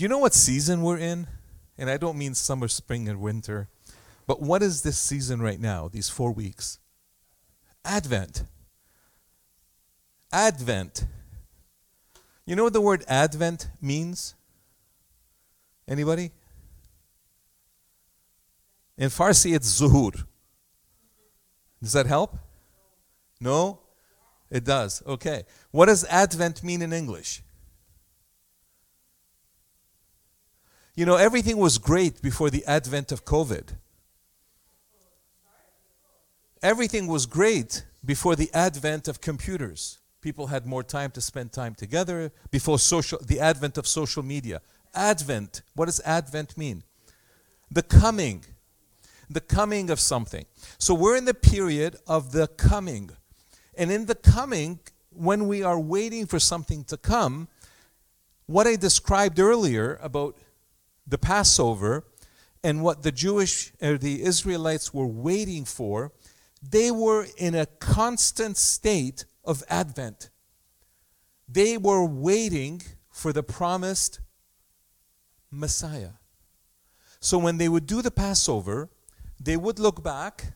Do you know what season we're in? And I don't mean summer, spring, and winter. But what is this season right now, these four weeks? Advent. Advent. You know what the word Advent means? Anybody? In Farsi, it's zuhur. Does that help? No? It does. Okay. What does Advent mean in English? You know, everything was great before the advent of COVID. Everything was great before the advent of computers. People had more time to spend time together before social the advent of social media. Advent, what does advent mean? The coming. The coming of something. So we're in the period of the coming. And in the coming, when we are waiting for something to come, what I described earlier about the Passover and what the Jewish or the Israelites were waiting for, they were in a constant state of Advent. They were waiting for the promised Messiah. So when they would do the Passover, they would look back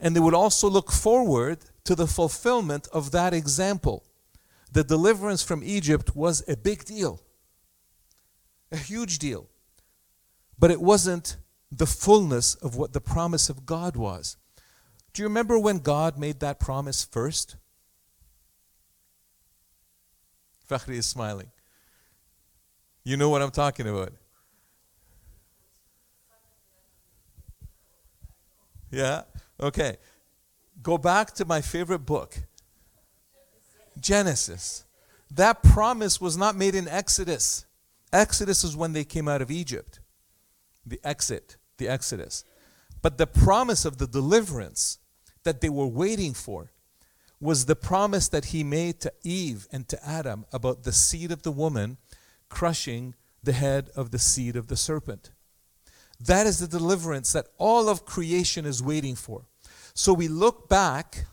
and they would also look forward to the fulfillment of that example. The deliverance from Egypt was a big deal, a huge deal. But it wasn't the fullness of what the promise of God was. Do you remember when God made that promise first? Fakhri is smiling. You know what I'm talking about. Yeah? Okay. Go back to my favorite book Genesis. That promise was not made in Exodus. Exodus is when they came out of Egypt. The exit, the Exodus. But the promise of the deliverance that they were waiting for was the promise that he made to Eve and to Adam about the seed of the woman crushing the head of the seed of the serpent. That is the deliverance that all of creation is waiting for. So we look back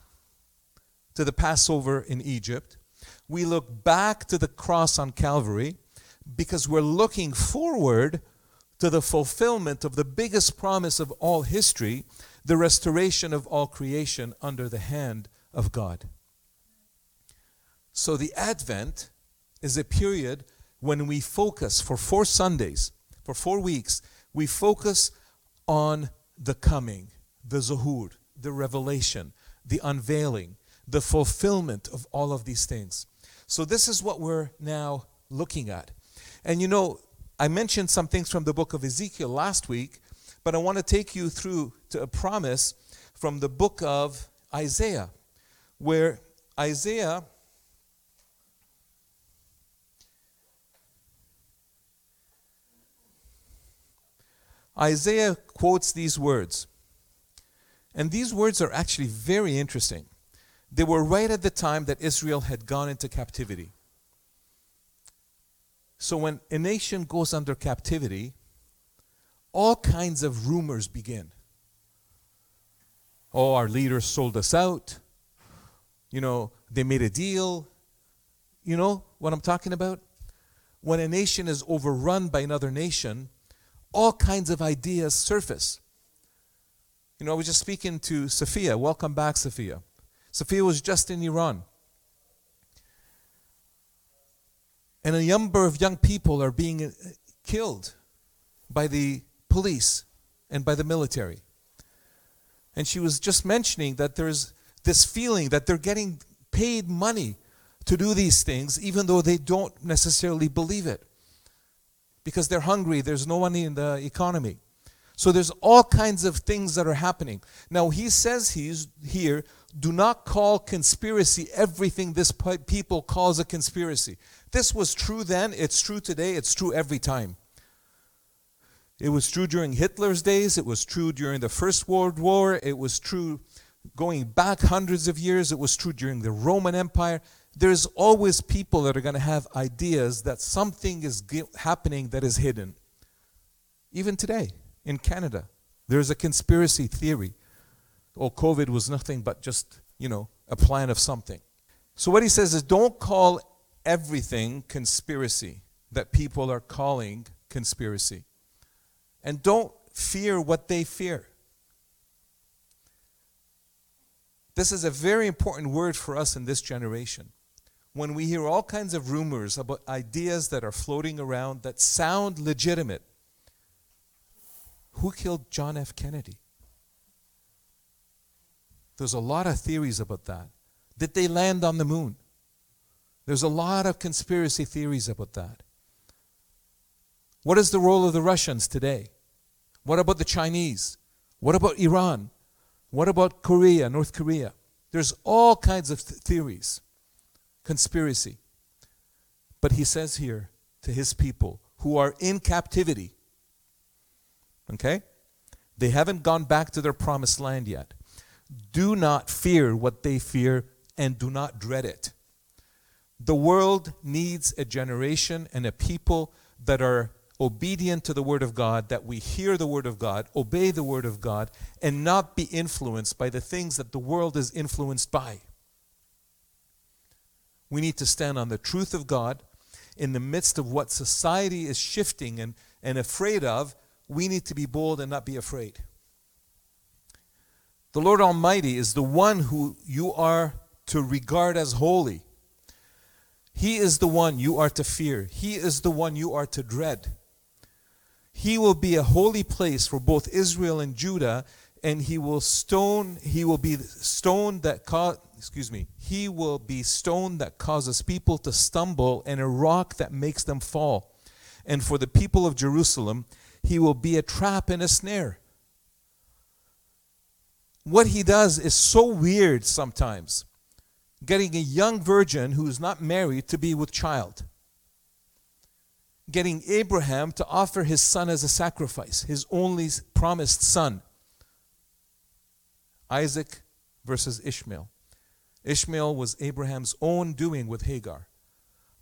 to the Passover in Egypt. We look back to the cross on Calvary because we're looking forward to the fulfillment of the biggest promise of all history, the restoration of all creation under the hand of God. So the Advent is a period when we focus for four Sundays, for four weeks, we focus on the coming, the zuhur, the revelation, the unveiling, the fulfillment of all of these things. So, this is what we're now looking at. And you know, I mentioned some things from the book of Ezekiel last week, but I want to take you through to a promise from the book of Isaiah, where Isaiah Isaiah quotes these words. And these words are actually very interesting. They were right at the time that Israel had gone into captivity. So when a nation goes under captivity, all kinds of rumors begin. Oh, our leaders sold us out. You know, they made a deal. You know what I'm talking about? When a nation is overrun by another nation, all kinds of ideas surface. You know, I was just speaking to Sophia. Welcome back, Sophia. Sophia was just in Iran. And a number of young people are being uh, killed by the police and by the military. And she was just mentioning that there's this feeling that they're getting paid money to do these things, even though they don't necessarily believe it because they're hungry, there's no money in the economy. So there's all kinds of things that are happening. Now he says he's here, do not call conspiracy everything this people calls a conspiracy. This was true then, it's true today, it's true every time. It was true during Hitler's days, it was true during the First World War, it was true going back hundreds of years, it was true during the Roman Empire there's always people that are going to have ideas that something is happening that is hidden. Even today in Canada, there's a conspiracy theory. Oh, COVID was nothing but just, you know, a plan of something. So what he says is don't call everything conspiracy. that people are calling conspiracy. And don't fear what they fear. This is a very important word for us in this generation. When we hear all kinds of rumors about ideas that are floating around that sound legitimate, who killed John F. Kennedy? There's a lot of theories about that. Did they land on the moon? There's a lot of conspiracy theories about that. What is the role of the Russians today? What about the Chinese? What about Iran? What about Korea, North Korea? There's all kinds of th- theories, conspiracy. But he says here to his people who are in captivity, okay? They haven't gone back to their promised land yet. Do not fear what they fear and do not dread it. The world needs a generation and a people that are obedient to the Word of God, that we hear the Word of God, obey the Word of God, and not be influenced by the things that the world is influenced by. We need to stand on the truth of God in the midst of what society is shifting and, and afraid of. We need to be bold and not be afraid. The Lord Almighty is the one who you are to regard as holy. He is the one you are to fear. He is the one you are to dread. He will be a holy place for both Israel and Judah, and he will stone, he will be stone that cause excuse me, he will be stone that causes people to stumble and a rock that makes them fall. And for the people of Jerusalem, he will be a trap and a snare. What he does is so weird sometimes. Getting a young virgin who is not married to be with child getting Abraham to offer his son as a sacrifice, his only promised son. Isaac versus Ishmael. Ishmael was Abraham's own doing with Hagar.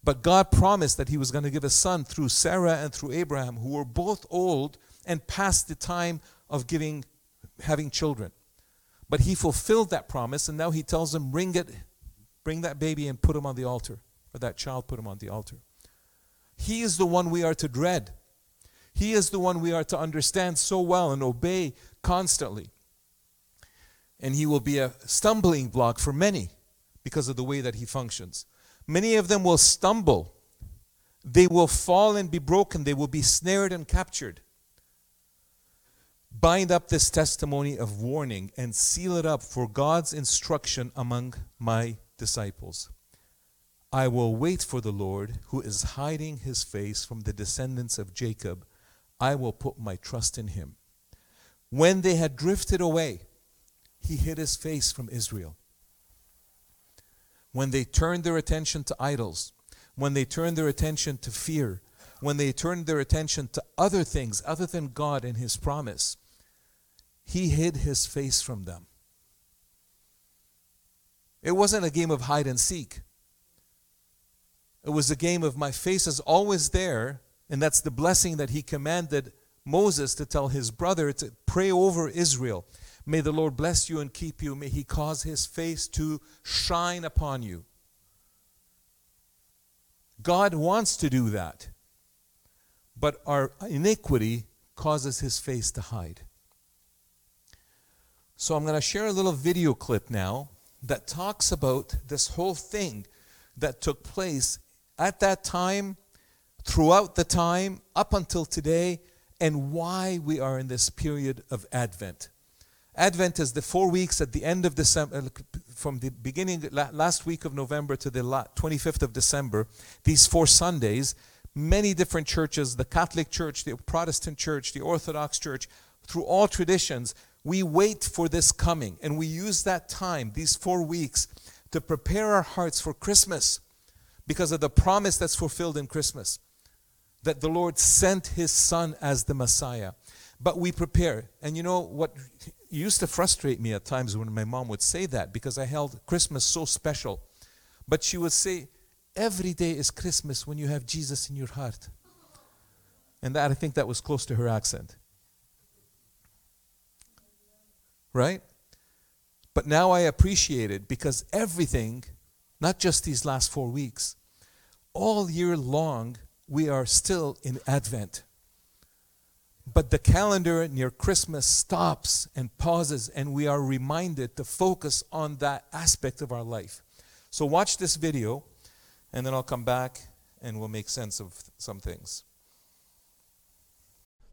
But God promised that he was going to give a son through Sarah and through Abraham, who were both old and past the time of giving having children. But he fulfilled that promise, and now he tells them, bring it, bring that baby and put him on the altar, or that child put him on the altar. He is the one we are to dread. He is the one we are to understand so well and obey constantly. And he will be a stumbling block for many because of the way that he functions. Many of them will stumble. They will fall and be broken. They will be snared and captured. Bind up this testimony of warning and seal it up for God's instruction among my disciples. I will wait for the Lord who is hiding his face from the descendants of Jacob. I will put my trust in him. When they had drifted away, he hid his face from Israel. When they turned their attention to idols, when they turned their attention to fear, when they turned their attention to other things other than God and his promise, he hid his face from them. It wasn't a game of hide and seek. It was a game of my face is always there, and that's the blessing that he commanded Moses to tell his brother to pray over Israel. May the Lord bless you and keep you. May he cause his face to shine upon you. God wants to do that. But our iniquity causes his face to hide. So I'm going to share a little video clip now that talks about this whole thing that took place at that time, throughout the time, up until today, and why we are in this period of Advent. Advent is the four weeks at the end of December, uh, from the beginning, last week of November to the 25th of December, these four Sundays, many different churches, the Catholic Church, the Protestant Church, the Orthodox Church, through all traditions, we wait for this coming. And we use that time, these four weeks, to prepare our hearts for Christmas because of the promise that's fulfilled in Christmas that the Lord sent his son as the Messiah. But we prepare. And you know what used to frustrate me at times when my mom would say that because I held Christmas so special. But she would say, Every day is Christmas when you have Jesus in your heart. And that I think that was close to her accent. Right? But now I appreciate it because everything not just these last four weeks. All year long, we are still in Advent. But the calendar near Christmas stops and pauses, and we are reminded to focus on that aspect of our life. So, watch this video, and then I'll come back and we'll make sense of some things.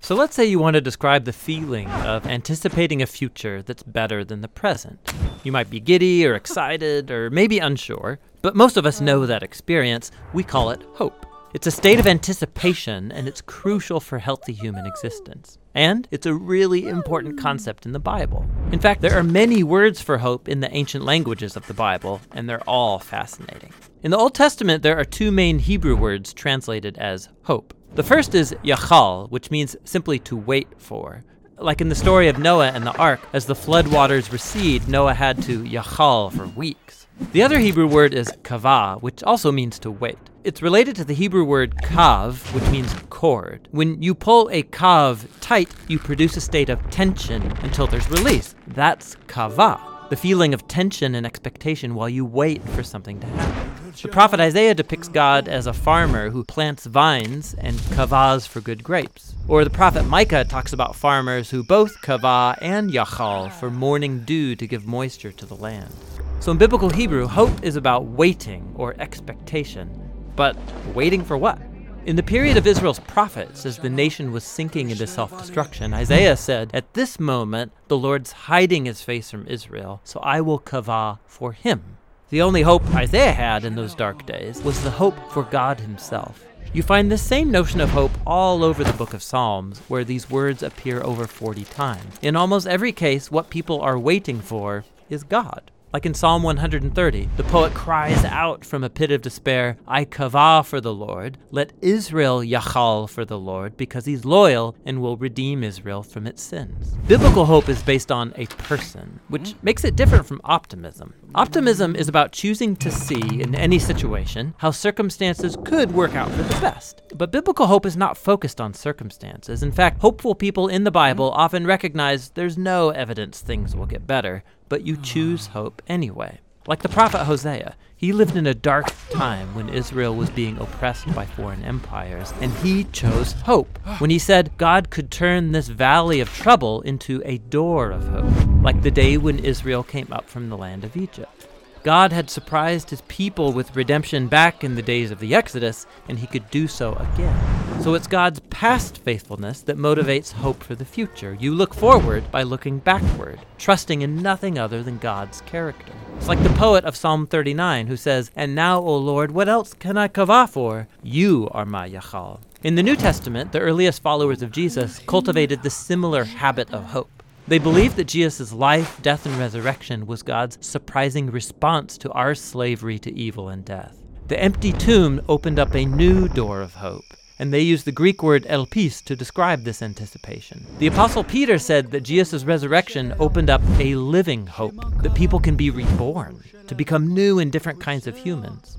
So let's say you want to describe the feeling of anticipating a future that's better than the present. You might be giddy or excited or maybe unsure, but most of us know that experience. We call it hope. It's a state of anticipation and it's crucial for healthy human existence. And it's a really important concept in the Bible. In fact, there are many words for hope in the ancient languages of the Bible, and they're all fascinating. In the Old Testament, there are two main Hebrew words translated as hope. The first is yachal, which means simply to wait for. Like in the story of Noah and the ark, as the flood waters recede, Noah had to yachal for weeks. The other Hebrew word is kavah, which also means to wait. It's related to the Hebrew word kav, which means cord. When you pull a kav tight, you produce a state of tension until there's release. That's kavah the feeling of tension and expectation while you wait for something to happen. The prophet Isaiah depicts God as a farmer who plants vines and kavahs for good grapes. Or the prophet Micah talks about farmers who both kavah and yachal for morning dew to give moisture to the land. So in biblical Hebrew, hope is about waiting or expectation. But waiting for what? In the period of Israel's prophets, as the nation was sinking into self destruction, Isaiah said, At this moment, the Lord's hiding his face from Israel, so I will kavah for him. The only hope Isaiah had in those dark days was the hope for God himself. You find this same notion of hope all over the book of Psalms, where these words appear over 40 times. In almost every case, what people are waiting for is God. Like in Psalm 130, the poet cries out from a pit of despair, I kavah for the Lord. Let Israel yachal for the Lord, because he's loyal and will redeem Israel from its sins. Biblical hope is based on a person, which mm-hmm. makes it different from optimism. Optimism is about choosing to see in any situation how circumstances could work out for the best. But biblical hope is not focused on circumstances. In fact, hopeful people in the Bible mm-hmm. often recognize there's no evidence things will get better but you hmm. choose hope anyway. Like the prophet Hosea, he lived in a dark time when Israel was being oppressed by foreign empires, and he chose hope when he said God could turn this valley of trouble into a door of hope, like the day when Israel came up from the land of Egypt. God had surprised his people with redemption back in the days of the Exodus, and he could do so again. So it's God's past faithfulness that motivates hope for the future. You look forward by looking backward, trusting in nothing other than God's character. It's like the poet of Psalm 39 who says, And now, O Lord, what else can I kavah for? You are my Yachal. In the New Testament, the earliest followers of Jesus cultivated the similar habit of hope. They believed that Jesus' life, death, and resurrection was God's surprising response to our slavery to evil and death. The empty tomb opened up a new door of hope, and they used the Greek word elpis to describe this anticipation. The Apostle Peter said that Jesus' resurrection opened up a living hope, that people can be reborn, to become new and different kinds of humans.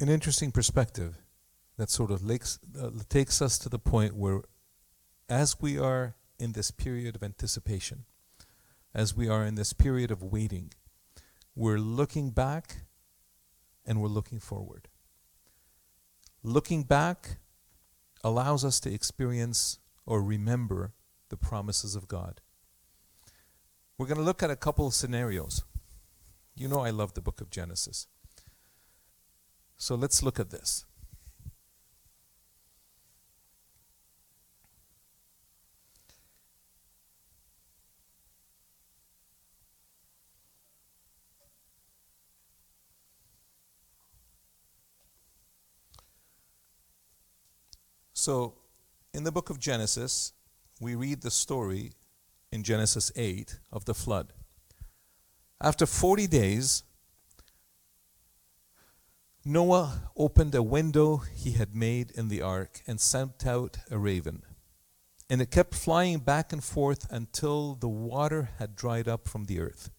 An interesting perspective that sort of lakes, uh, takes us to the point where, as we are in this period of anticipation, as we are in this period of waiting, we're looking back and we're looking forward. Looking back allows us to experience or remember the promises of God. We're going to look at a couple of scenarios. You know I love the book of Genesis. So let's look at this. So, in the book of Genesis, we read the story in Genesis 8 of the flood. After 40 days, Noah opened a window he had made in the ark and sent out a raven. And it kept flying back and forth until the water had dried up from the earth.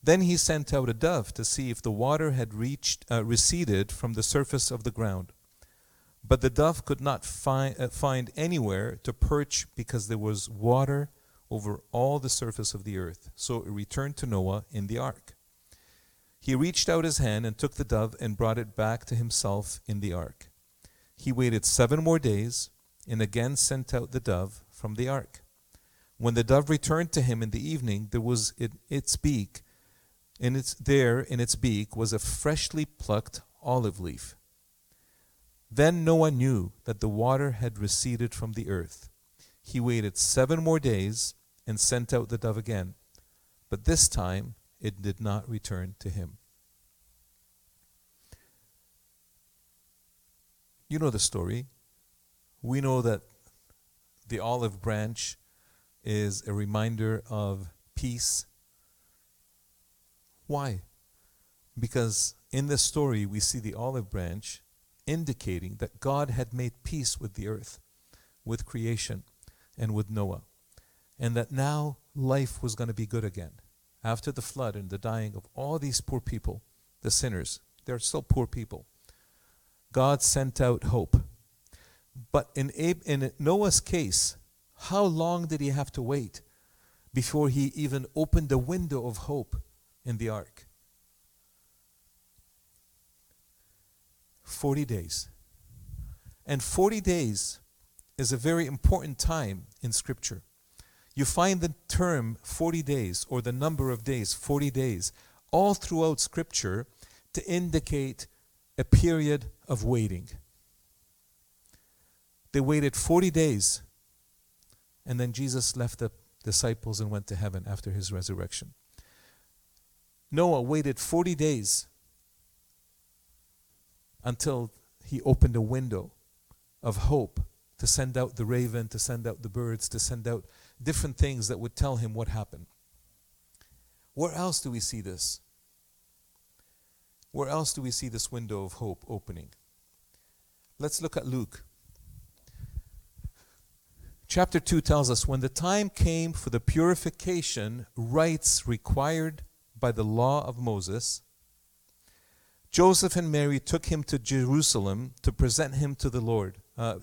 Then he sent out a dove to see if the water had reached, uh, receded from the surface of the ground. But the dove could not find, uh, find anywhere to perch because there was water over all the surface of the earth. So it returned to Noah in the ark. He reached out his hand and took the dove and brought it back to himself in the ark. He waited seven more days and again sent out the dove from the ark. When the dove returned to him in the evening, there was in its beak, in its there in its beak was a freshly plucked olive leaf. Then Noah knew that the water had receded from the earth. He waited seven more days and sent out the dove again, but this time it did not return to him. You know the story. We know that the olive branch is a reminder of peace. Why? Because in this story we see the olive branch indicating that God had made peace with the earth, with creation, and with Noah, and that now life was going to be good again. After the flood and the dying of all these poor people, the sinners, they're still poor people. God sent out hope. But in, Ab- in Noah's case, how long did he have to wait before he even opened the window of hope in the ark? 40 days. And 40 days is a very important time in Scripture. You find the term 40 days or the number of days, 40 days, all throughout Scripture to indicate a period of waiting. They waited 40 days, and then Jesus left the disciples and went to heaven after his resurrection. Noah waited 40 days until he opened a window of hope to send out the raven, to send out the birds, to send out different things that would tell him what happened. Where else do we see this? Where else do we see this window of hope opening? Let's look at Luke. Chapter 2 tells us when the time came for the purification rites required by the law of Moses, Joseph and Mary took him to Jerusalem to present him to the Lord, uh,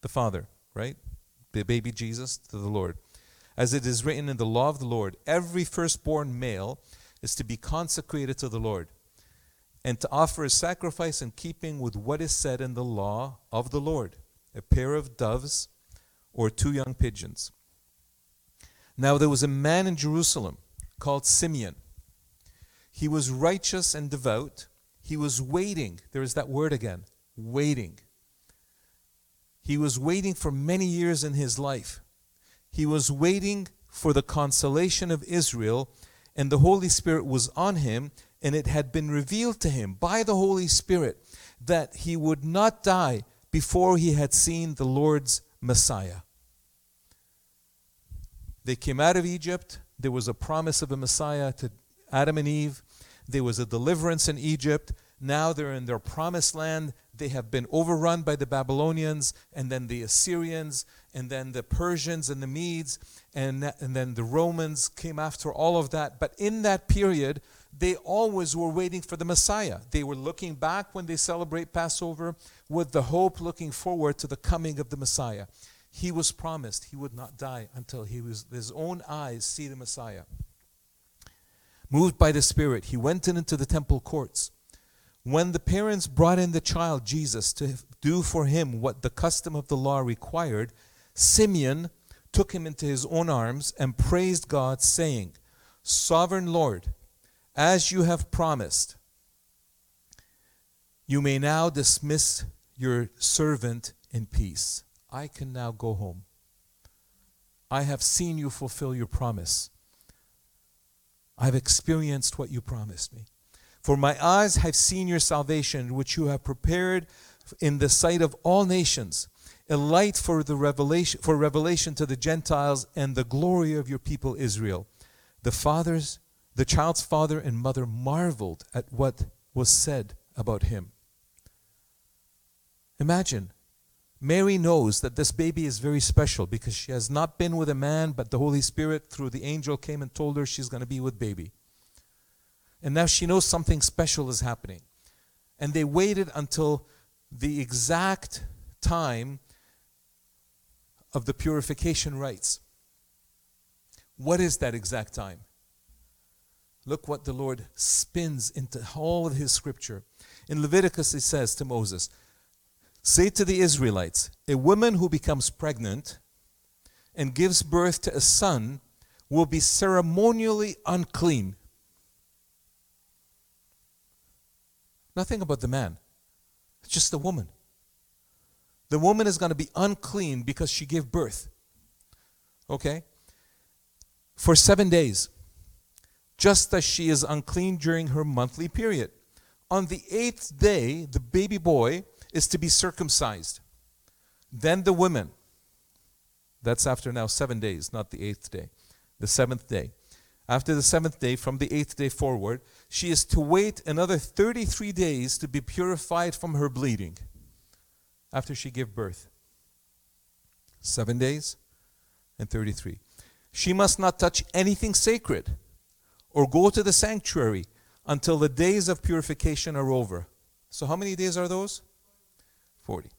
the Father, right? The baby Jesus to the Lord. As it is written in the law of the Lord, every firstborn male is to be consecrated to the Lord and to offer a sacrifice in keeping with what is said in the law of the Lord a pair of doves or two young pigeons. Now there was a man in Jerusalem called Simeon. He was righteous and devout he was waiting. There is that word again waiting. He was waiting for many years in his life. He was waiting for the consolation of Israel, and the Holy Spirit was on him, and it had been revealed to him by the Holy Spirit that he would not die before he had seen the Lord's Messiah. They came out of Egypt. There was a promise of a Messiah to Adam and Eve. There was a deliverance in Egypt. Now they're in their promised land. They have been overrun by the Babylonians and then the Assyrians and then the Persians and the Medes and, and then the Romans came after all of that. But in that period, they always were waiting for the Messiah. They were looking back when they celebrate Passover with the hope looking forward to the coming of the Messiah. He was promised he would not die until he was his own eyes see the Messiah. Moved by the Spirit, he went in into the temple courts. When the parents brought in the child Jesus to do for him what the custom of the law required, Simeon took him into his own arms and praised God, saying, Sovereign Lord, as you have promised, you may now dismiss your servant in peace. I can now go home. I have seen you fulfill your promise. I've experienced what you promised me. For my eyes have seen your salvation, which you have prepared in the sight of all nations, a light for the revelation for revelation to the Gentiles and the glory of your people Israel. The fathers, the child's father and mother marveled at what was said about him. Imagine Mary knows that this baby is very special because she has not been with a man, but the Holy Spirit, through the angel, came and told her she's going to be with baby. And now she knows something special is happening. And they waited until the exact time of the purification rites. What is that exact time? Look what the Lord spins into all of his scripture. In Leviticus, it says to Moses, Say to the Israelites, a woman who becomes pregnant and gives birth to a son will be ceremonially unclean. Nothing about the man, it's just the woman. The woman is going to be unclean because she gave birth. Okay? For seven days, just as she is unclean during her monthly period. On the eighth day, the baby boy is to be circumcised. Then the women, that's after now seven days, not the eighth day, the seventh day. After the seventh day, from the eighth day forward, she is to wait another 33 days to be purified from her bleeding after she gave birth. Seven days and 33. She must not touch anything sacred or go to the sanctuary until the days of purification are over. So, how many days are those? 40.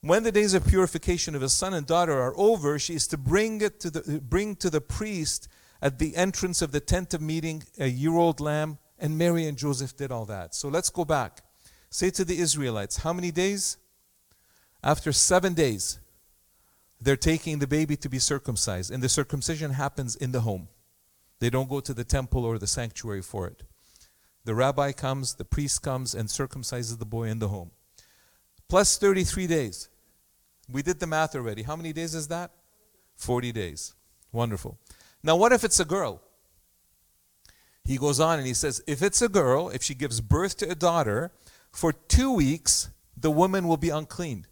When the days of purification of a son and daughter are over, she is to bring it to the bring to the priest at the entrance of the tent of meeting a year-old lamb, and Mary and Joseph did all that. So let's go back. Say to the Israelites, how many days? After seven days, they're taking the baby to be circumcised, and the circumcision happens in the home. They don't go to the temple or the sanctuary for it. The rabbi comes, the priest comes, and circumcises the boy in the home. Plus 33 days. We did the math already. How many days is that? 40 days. Wonderful. Now, what if it's a girl? He goes on and he says, if it's a girl, if she gives birth to a daughter, for two weeks the woman will be unclean,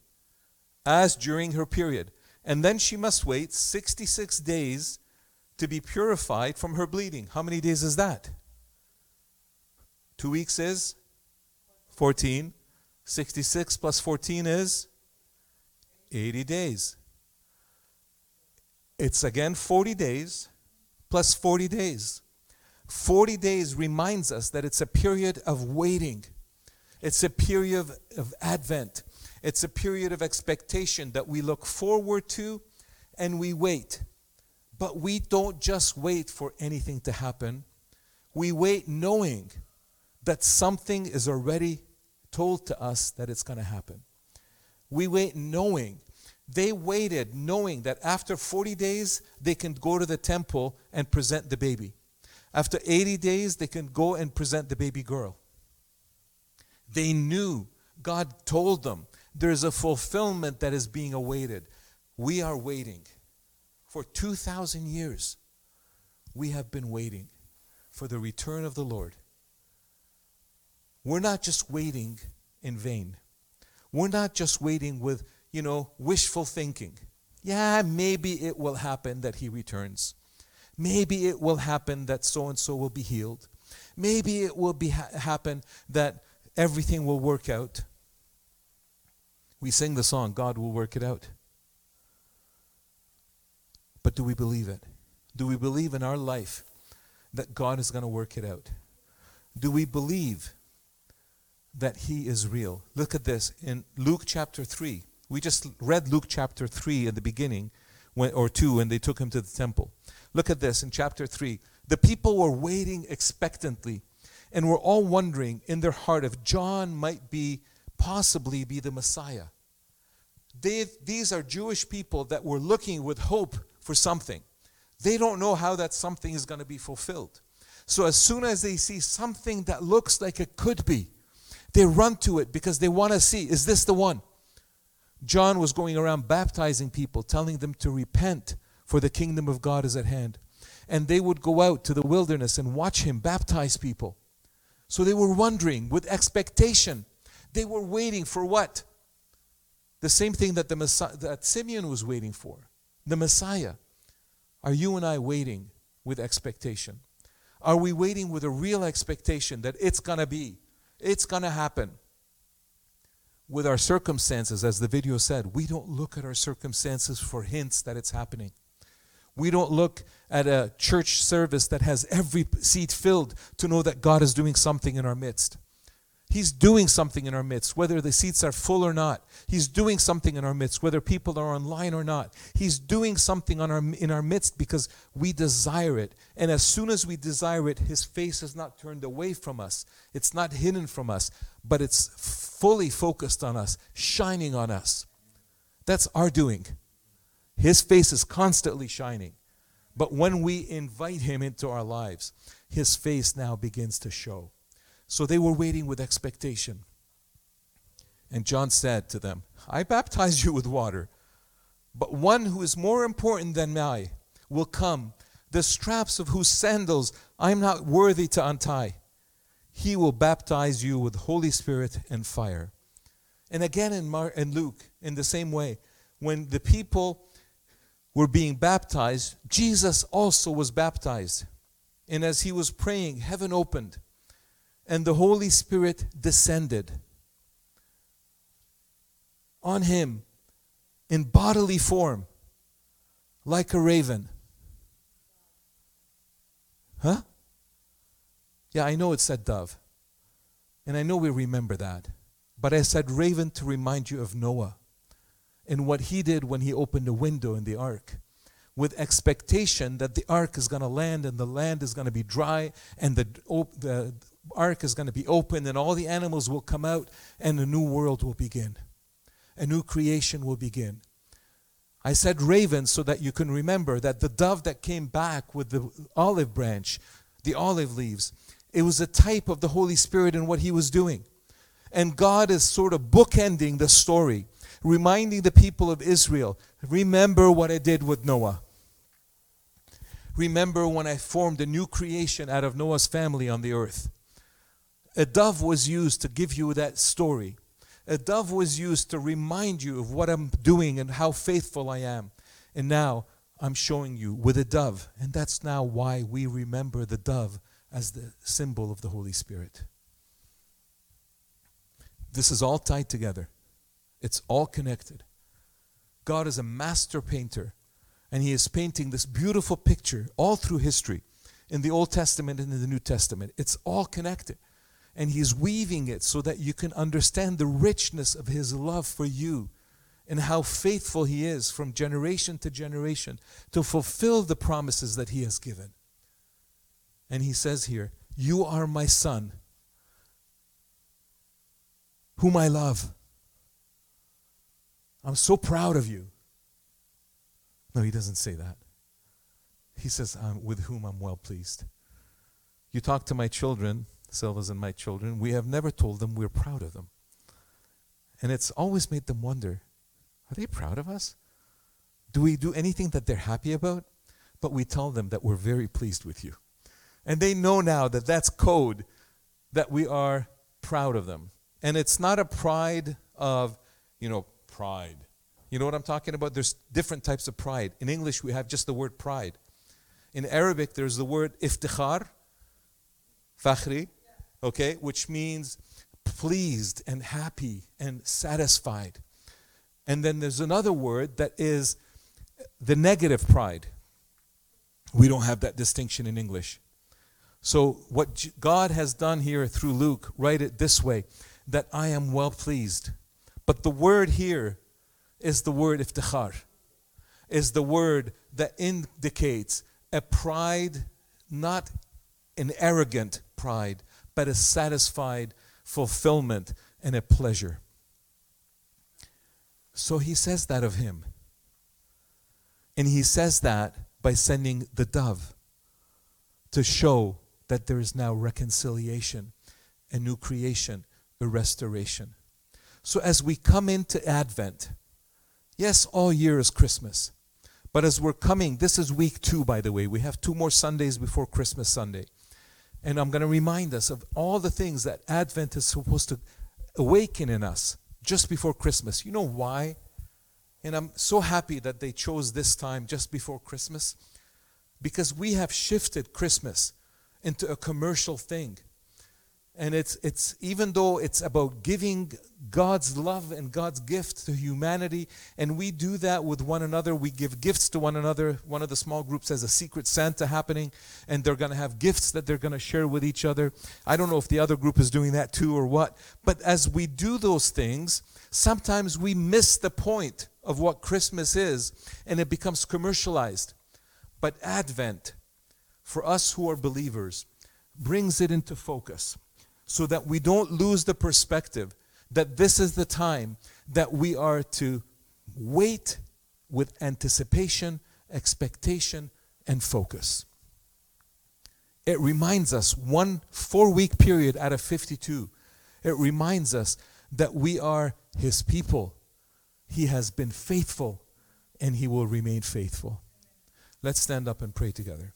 as during her period. And then she must wait 66 days to be purified from her bleeding. How many days is that? Two weeks is 14. 66 plus 14 is 80 days. It's again 40 days plus 40 days. 40 days reminds us that it's a period of waiting. It's a period of, of Advent. It's a period of expectation that we look forward to and we wait. But we don't just wait for anything to happen. We wait knowing that something is already told to us that it's going to happen. We wait knowing. They waited knowing that after 40 days, they can go to the temple and present the baby. After 80 days, they can go and present the baby girl. They knew, God told them, there's a fulfillment that is being awaited. We are waiting. For 2,000 years, we have been waiting for the return of the Lord. We're not just waiting in vain. We're not just waiting with, you know, wishful thinking. Yeah, maybe it will happen that he returns. Maybe it will happen that so and so will be healed. Maybe it will be ha- happen that everything will work out. We sing the song, God will work it out. But do we believe it? Do we believe in our life that God is going to work it out? Do we believe that he is real. Look at this in Luke chapter 3. We just read Luke chapter 3 in the beginning, when, or 2, when they took him to the temple. Look at this in chapter 3. The people were waiting expectantly and were all wondering in their heart if John might be, possibly be the Messiah. They, these are Jewish people that were looking with hope for something. They don't know how that something is going to be fulfilled. So as soon as they see something that looks like it could be, they run to it because they want to see is this the one? John was going around baptizing people, telling them to repent, for the kingdom of God is at hand. And they would go out to the wilderness and watch him baptize people. So they were wondering with expectation. They were waiting for what? The same thing that, the Messiah, that Simeon was waiting for the Messiah. Are you and I waiting with expectation? Are we waiting with a real expectation that it's going to be, it's going to happen? With our circumstances, as the video said, we don't look at our circumstances for hints that it's happening. We don't look at a church service that has every seat filled to know that God is doing something in our midst. He's doing something in our midst, whether the seats are full or not. He's doing something in our midst, whether people are online or not. He's doing something our, in our midst because we desire it. And as soon as we desire it, His face is not turned away from us, it's not hidden from us, but it's fully focused on us, shining on us. That's our doing. His face is constantly shining. But when we invite Him into our lives, His face now begins to show. So they were waiting with expectation. And John said to them, I baptize you with water, but one who is more important than I will come, the straps of whose sandals I am not worthy to untie. He will baptize you with Holy Spirit and fire. And again in, Mar- in Luke, in the same way, when the people were being baptized, Jesus also was baptized. And as he was praying, heaven opened and the Holy Spirit descended on him in bodily form like a raven. Huh? Yeah, I know it said dove. And I know we remember that. But I said raven to remind you of Noah and what he did when he opened a window in the ark with expectation that the ark is going to land and the land is going to be dry and the, the ark is going to be opened and all the animals will come out and a new world will begin. A new creation will begin. I said raven so that you can remember that the dove that came back with the olive branch, the olive leaves, it was a type of the Holy Spirit and what he was doing. And God is sort of bookending the story, reminding the people of Israel remember what I did with Noah. Remember when I formed a new creation out of Noah's family on the earth. A dove was used to give you that story. A dove was used to remind you of what I'm doing and how faithful I am. And now I'm showing you with a dove. And that's now why we remember the dove as the symbol of the Holy Spirit. This is all tied together, it's all connected. God is a master painter, and He is painting this beautiful picture all through history in the Old Testament and in the New Testament. It's all connected and He's weaving it so that you can understand the richness of His love for you and how faithful He is from generation to generation to fulfill the promises that He has given. And He says here, You are my Son, whom I love. I'm so proud of you. No, He doesn't say that. He says, With whom I'm well pleased. You talk to my children, Silvas and my children, we have never told them we're proud of them. And it's always made them wonder are they proud of us? Do we do anything that they're happy about? But we tell them that we're very pleased with you. And they know now that that's code that we are proud of them. And it's not a pride of, you know, pride. You know what I'm talking about? There's different types of pride. In English, we have just the word pride. In Arabic, there's the word iftikhar, fakhri, okay, which means pleased and happy and satisfied. And then there's another word that is the negative pride. We don't have that distinction in English. So, what God has done here through Luke, write it this way that I am well pleased. But the word here is the word iftikhar, is the word that indicates a pride, not an arrogant pride, but a satisfied fulfillment and a pleasure. So he says that of him. And he says that, by sending the dove to show that there is now reconciliation, a new creation, a restoration. So as we come into Advent, yes, all year is Christmas. But as we're coming, this is week two, by the way. We have two more Sundays before Christmas Sunday. And I'm going to remind us of all the things that Advent is supposed to awaken in us just before Christmas. You know why? And I'm so happy that they chose this time just before Christmas because we have shifted Christmas into a commercial thing. And it's, it's even though it's about giving God's love and God's gift to humanity, and we do that with one another. We give gifts to one another. One of the small groups has a secret Santa happening, and they're going to have gifts that they're going to share with each other. I don't know if the other group is doing that too or what, but as we do those things, sometimes we miss the point of what Christmas is, and it becomes commercialized. But Advent, for us who are believers, brings it into focus so that we don't lose the perspective that this is the time that we are to wait with anticipation, expectation, and focus. It reminds us, one four week period out of 52, it reminds us that we are His people. He has been faithful and He will remain faithful. Let's stand up and pray together.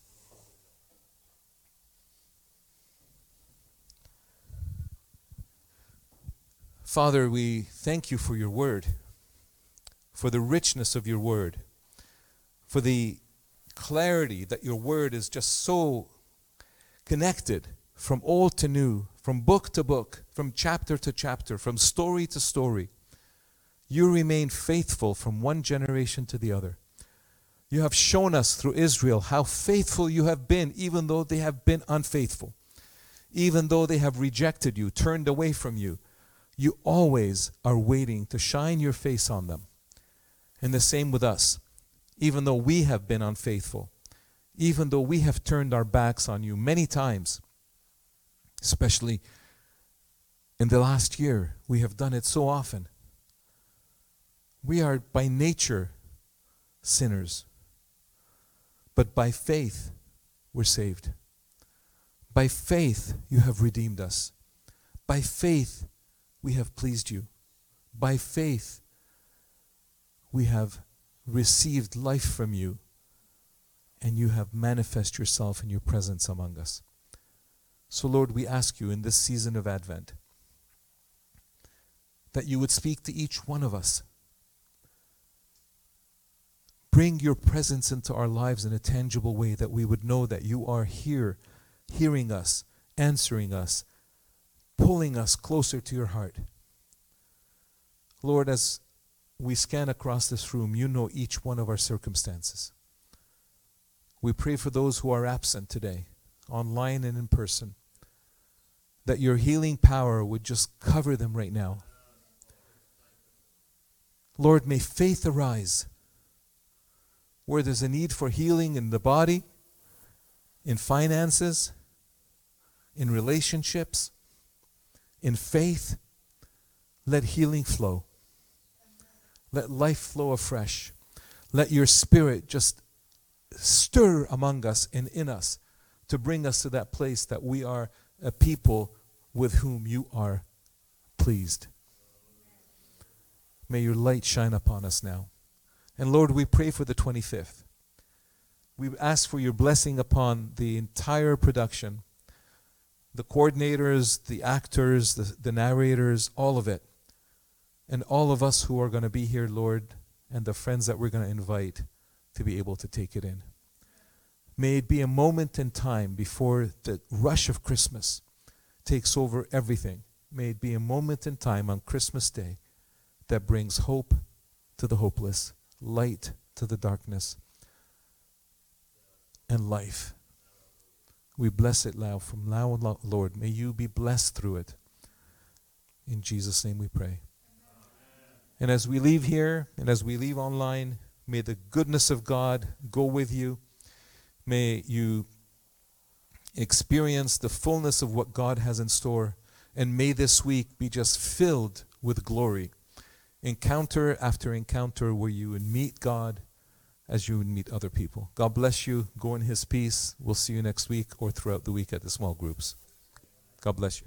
Father, we thank you for your word, for the richness of your word, for the clarity that your word is just so connected from old to new, from book to book, from chapter to chapter, from story to story. You remain faithful from one generation to the other. You have shown us through Israel how faithful you have been, even though they have been unfaithful, even though they have rejected you, turned away from you you always are waiting to shine your face on them. And the same with us. Even though we have been unfaithful, even though we have turned our backs on you many times, especially in the last year, we have done it so often. We are by nature sinners, but by faith we're saved. By faith you have redeemed us. By faith we have pleased you. By faith, we have received life from you, and you have manifest yourself in your presence among us. So, Lord, we ask you in this season of Advent that you would speak to each one of us. Bring your presence into our lives in a tangible way that we would know that you are here, hearing us, answering us, pulling us closer to your heart. Lord, as we scan across this room, you know each one of our circumstances. We pray for those who are absent today, online and in person, that your healing power would just cover them right now. Lord, may faith arise where there's a need for healing in the body, in finances, in relationships in faith, let healing flow. Let life flow afresh. Let your spirit just stir among us and in us to bring us to that place that we are a people with whom you are pleased. May your light shine upon us now. And Lord, we pray for the 25th. We ask for your blessing upon the entire production the coordinators, the actors, the, the narrators, all of it. And all of us who are going to be here, Lord, and the friends that we're going to invite to be able to take it in. May it be a moment in time before the rush of Christmas takes over everything. May it be a moment in time on Christmas Day that brings hope to the hopeless, light to the darkness, and life we bless it now from now on, Lord. May you be blessed through it. In Jesus' name we pray. And as we leave here and as we leave online, may the goodness of God go with you. May you experience the fullness of what God has in store. And may this week be just filled with glory. Encounter after encounter where you would meet God as you meet other people. God bless you. Go in His peace. We'll see you next week or throughout the week at the small groups. God bless you.